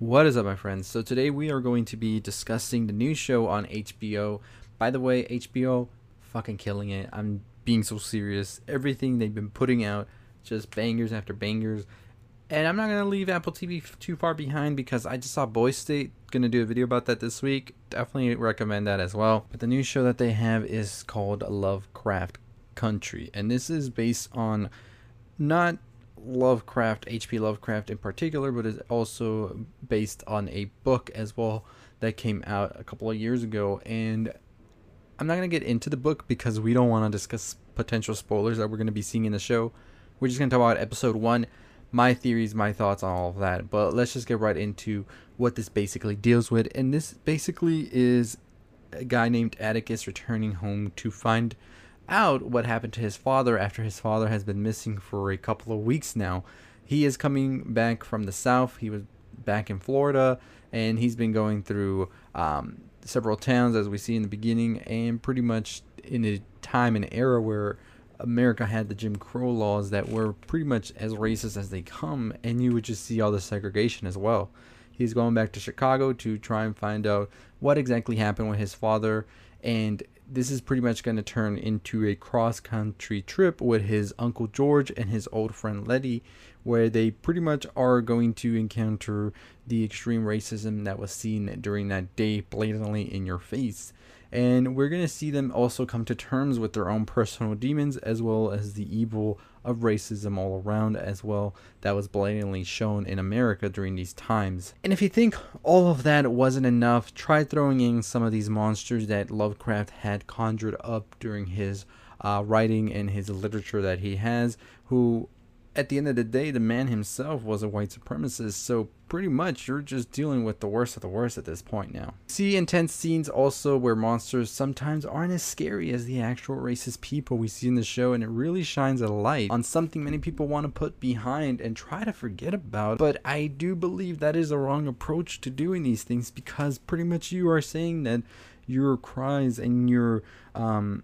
What is up, my friends? So today we are going to be discussing the new show on HBO. By the way, HBO fucking killing it. I'm being so serious. Everything they've been putting out, just bangers after bangers. And I'm not gonna leave Apple TV too far behind because I just saw Boy State. Gonna do a video about that this week. Definitely recommend that as well. But the new show that they have is called Lovecraft Country, and this is based on not Lovecraft, H.P. Lovecraft in particular, but is also based on a book as well that came out a couple of years ago. And I'm not going to get into the book because we don't want to discuss potential spoilers that we're going to be seeing in the show. We're just going to talk about episode one, my theories, my thoughts on all of that. But let's just get right into what this basically deals with. And this basically is a guy named Atticus returning home to find out what happened to his father after his father has been missing for a couple of weeks now. He is coming back from the south. He was back in Florida, and he's been going through um, several towns, as we see in the beginning, and pretty much in a time and era where America had the Jim Crow laws that were pretty much as racist as they come, and you would just see all the segregation as well. He's going back to Chicago to try and find out what exactly happened with his father, and this is pretty much going to turn into a cross country trip with his uncle George and his old friend Leti, where they pretty much are going to encounter the extreme racism that was seen during that day blatantly in your face. And we're going to see them also come to terms with their own personal demons as well as the evil of racism all around as well that was blatantly shown in America during these times. And if you think all of that wasn't enough, try throwing in some of these monsters that Lovecraft had conjured up during his uh, writing and his literature that he has, who at the end of the day, the man himself was a white supremacist, so pretty much you're just dealing with the worst of the worst at this point now. See intense scenes also where monsters sometimes aren't as scary as the actual racist people we see in the show, and it really shines a light on something many people want to put behind and try to forget about. But I do believe that is a wrong approach to doing these things because pretty much you are saying that your cries and your um,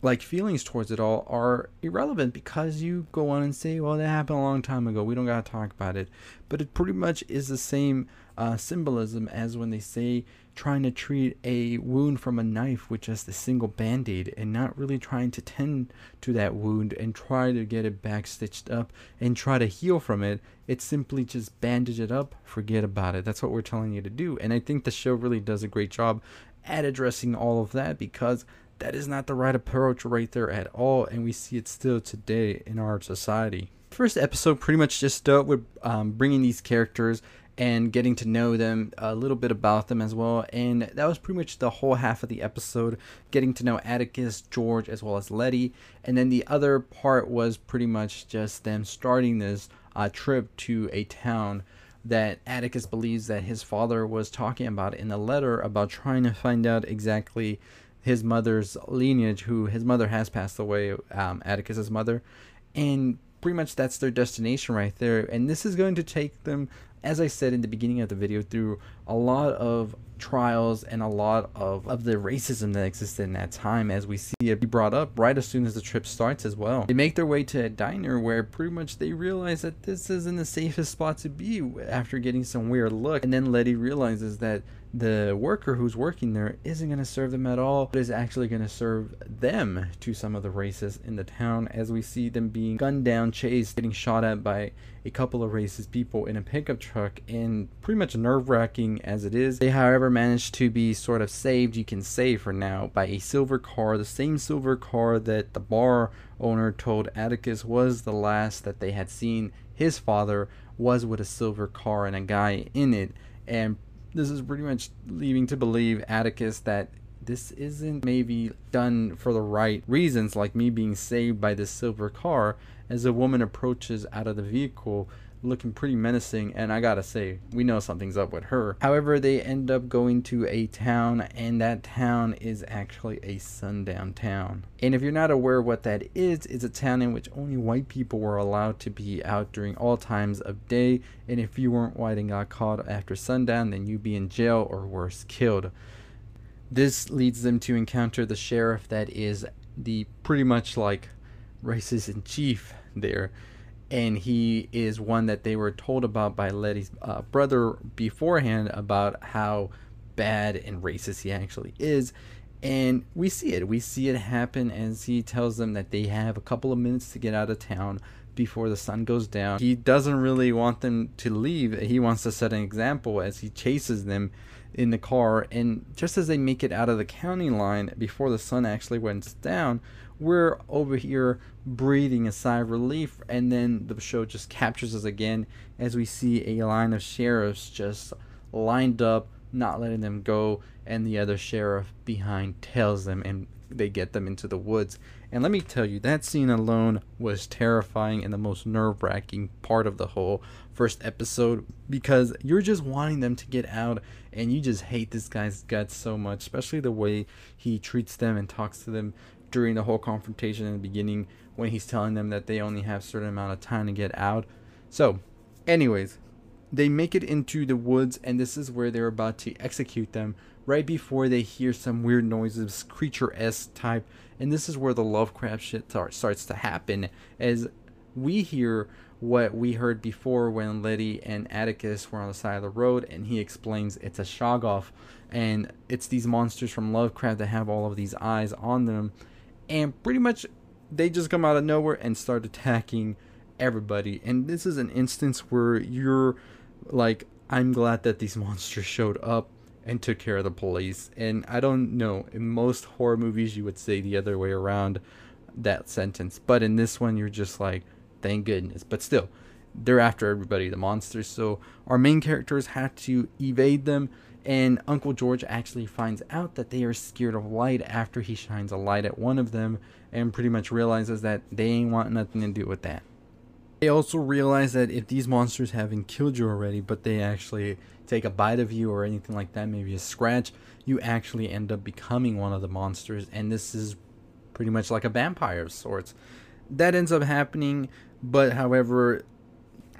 like feelings towards it all are irrelevant because you go on and say, well, that happened a long time ago. We don't got to talk about it. But it pretty much is the same uh, symbolism as when they say trying to treat a wound from a knife with just a single band aid and not really trying to tend to that wound and try to get it back stitched up and try to heal from it. It's simply just bandage it up, forget about it. That's what we're telling you to do. And I think the show really does a great job at addressing all of that because that is not the right approach right there at all, and we see it still today in our society. First episode pretty much just dealt with um, bringing these characters and getting to know them a little bit about them as well and that was pretty much the whole half of the episode getting to know atticus george as well as leti and then the other part was pretty much just them starting this uh, trip to a town that atticus believes that his father was talking about in the letter about trying to find out exactly his mother's lineage, who his mother has passed away, um, Atticus's mother, and pretty much that's their destination right there. And this is going to take them, as I said in the beginning of the video, through a lot of trials and a lot of, of the racism that existed in that time as we see it be brought up right as soon as the trip starts as well. They make their way to a diner where pretty much they realize that this isn't the safest spot to be after getting some weird look. And then Leti realizes that the worker who's working there isn't going to serve them at all, but is actually going to serve them to some of the racists in the town as we see them being gunned down, chased, getting shot at by a couple of racist people in a pickup truck, and pretty much nerve wracking as it is. They, however, managed to be sort of saved, you can say for now, by a silver car, the same silver car that the bar owner told Atticus was the last that they had seen his father was with a silver car and a guy in it and this is pretty much leaving to believe Atticus that this isn't maybe done for the right reasons, like me being saved by this silver car, as a woman approaches out of the vehicle looking pretty menacing and I gotta say we know something's up with her. However they end up going to a town and that town is actually a sundown town. And if you're not aware what that is it's a town in which only white people were allowed to be out during all times of day and if you weren't white and got caught after sundown then you'd be in jail or worse killed. This leads them to encounter the sheriff that is the pretty much like racist in chief there and he is one that they were told about by Leti's uh, brother beforehand about how bad and racist he actually is. And we see it. We see it happen as he tells them that they have a couple of minutes to get out of town before the sun goes down. He doesn't really want them to leave. He wants to set an example as he chases them in the car. And just as they make it out of the county line before the sun actually went down, we're over here breathing a sigh of relief. And then the show just captures us again as we see a line of sheriffs just lined up, not letting them go. And the other sheriff behind tails them and they get them into the woods. And let me tell you, that scene alone was terrifying and the most nerve wracking part of the whole first episode because you're just wanting them to get out and you just hate this guy's guts so much, especially the way he treats them and talks to them during the whole confrontation in the beginning when he's telling them that they only have a certain amount of time to get out. So, anyways, they make it into the woods and this is where they're about to execute them right before they hear some weird noises, creature-esque type, and this is where the Lovecraft shit tar- starts to happen as we hear what we heard before when Leti and Atticus were on the side of the road and he explains it's a Shoggoth and it's these monsters from Lovecraft that have all of these eyes on them. And pretty much they just come out of nowhere and start attacking everybody. And this is an instance where you're like I'm glad that these monsters showed up and took care of the police. And I don't know in most horror movies you would say the other way around that sentence. But in this one you're just like thank goodness. But still they're after everybody the monsters. So our main characters had to evade them. And Uncle George actually finds out that they are scared of light after he shines a light at one of them and pretty much realizes that they ain't want nothing to do with that. They also realize that if these monsters haven't killed you already, but they actually take a bite of you or anything like that, maybe a scratch, you actually end up becoming one of the monsters. And this is pretty much like a vampire of sorts. That ends up happening, but however,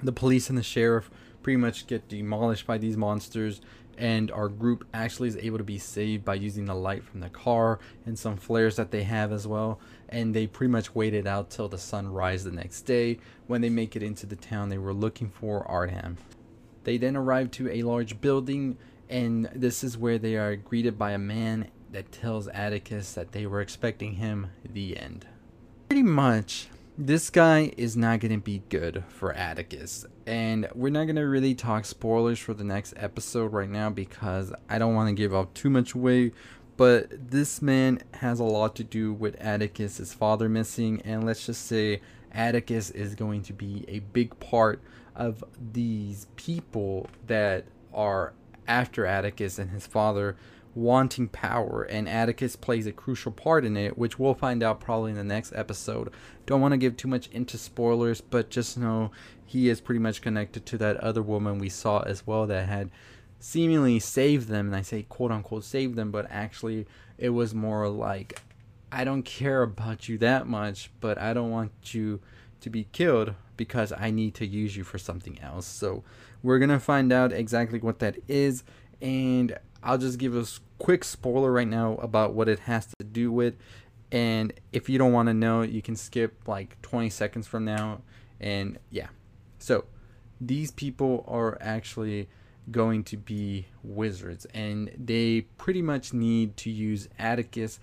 the police and the sheriff pretty much get demolished by these monsters and our group actually is able to be saved by using the light from the car and some flares that they have as well and they pretty much waited out till the sun rise the next day when they make it into the town they were looking for Ardham. They then arrive to a large building and this is where they are greeted by a man that tells Atticus that they were expecting him the end. Pretty much this guy is not going to be good for Atticus. And we're not going to really talk spoilers for the next episode right now because I don't want to give up too much away. But this man has a lot to do with Atticus, his father missing, and let's just say Atticus is going to be a big part of these people that are after Atticus and his father wanting power, and Atticus plays a crucial part in it, which we'll find out probably in the next episode. Don't want to give too much into spoilers, but just know he is pretty much connected to that other woman we saw as well that had seemingly saved them, and I say quote unquote saved them, but actually it was more like, I don't care about you that much, but I don't want you to be killed because I need to use you for something else. So we're gonna find out exactly what that is, and I'll just give a quick spoiler right now about what it has to do with. And if you don't want to know, you can skip like 20 seconds from now. And yeah. So these people are actually going to be wizards. And they pretty much need to use Atticus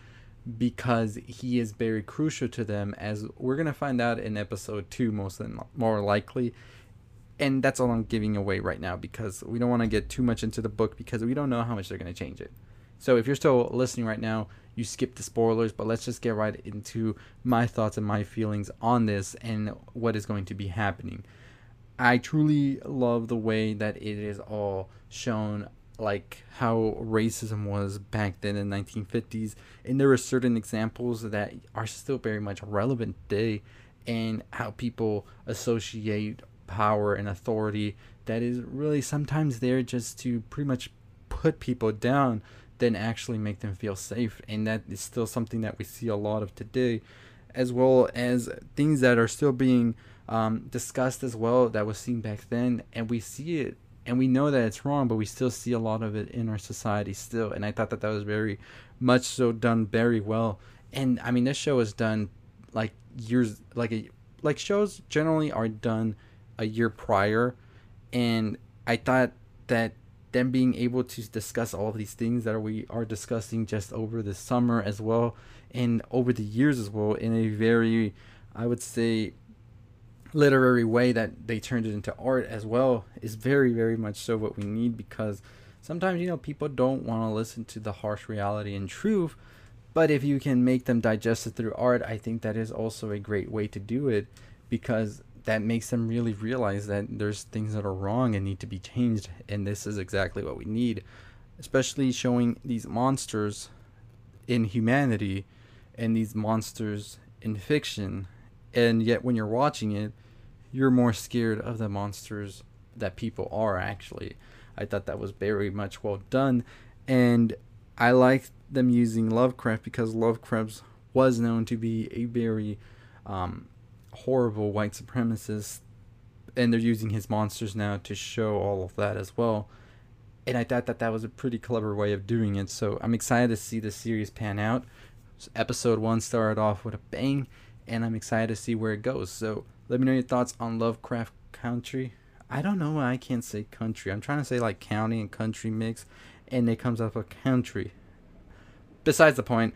because he is very crucial to them, as we're going to find out in episode 2, most more likely and that's all I'm giving away right now because we don't want to get too much into the book because we don't know how much they're going to change it. So if you're still listening right now, you skip the spoilers, but let's just get right into my thoughts and my feelings on this and what is going to be happening. I truly love the way that it is all shown like how racism was back then in the 1950s and there are certain examples that are still very much relevant today and how people associate power and authority that is really sometimes there just to pretty much put people down than actually make them feel safe. And that is still something that we see a lot of today, as well as things that are still being um, discussed as well that was seen back then. And we see it and we know that it's wrong, but we still see a lot of it in our society still. And I thought that that was very much so done very well. And I mean, this show was done like years, like a like shows generally are done a year prior, and I thought that them being able to discuss all of these things that we are discussing just over the summer as well and over the years as well in a very i would say literary way that they turned it into art as well is very very much so what we need because sometimes you know people don't want to listen to the harsh reality and truth but if you can make them digest it through art i think that is also a great way to do it because that makes them really realize that there's things that are wrong and need to be changed and this is exactly what we need. Especially showing these monsters in humanity and these monsters in fiction and yet when you're watching it you're more scared of the monsters that people are actually. I thought that was very much well done and i like them using lovecraft because lovecraft was known to be a very um, horrible white supremacist, and they're using his monsters now to show all of that as well. And I thought that that was a pretty clever way of doing it. So I'm excited to see the series pan out. So episode one started off with a bang, and I'm excited to see where it goes. So let me know your thoughts on Lovecraft Country. I don't know why I can't say country. I'm trying to say like county and country mix, and it comes up with country. Besides the point,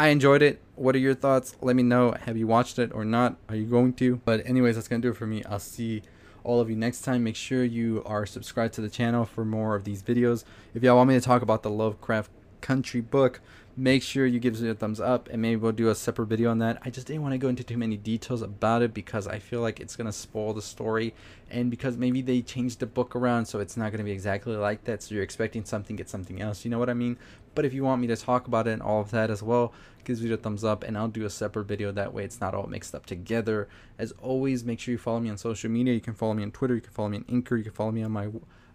I enjoyed it. What are your thoughts? Let me know. Have you watched it or not? Are you going to? But anyways, that's gonna do it for me. I'll see all of you next time. Make sure you are subscribed to the channel for more of these videos. If y'all want me to talk about the Lovecraft Country book, make sure you give it a thumbs up and maybe we'll do a separate video on that. I just didn't want to go into too many details about it because I feel like it's going to spoil the story and because maybe they changed the book around so it's not going to be exactly like that so you're expecting something get something else, you know what I mean? But if you want me to talk about it and all of that as well, give me a thumbs up and I'll do a separate video. That way it's not all mixed up together. As always, make sure you follow me on social media. You can follow me on Twitter. You can follow me on Anchor. You can follow me on my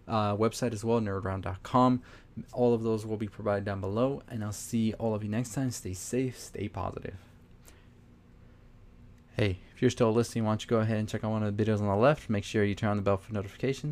uh, website as well, nerdround.com. All of those will be provided down below. And I'll see all of you next time. Stay safe. Stay positive. Hey, if you're still listening, why don't you go ahead and check out one of the videos on the left. Make sure you turn on the bell for notifications.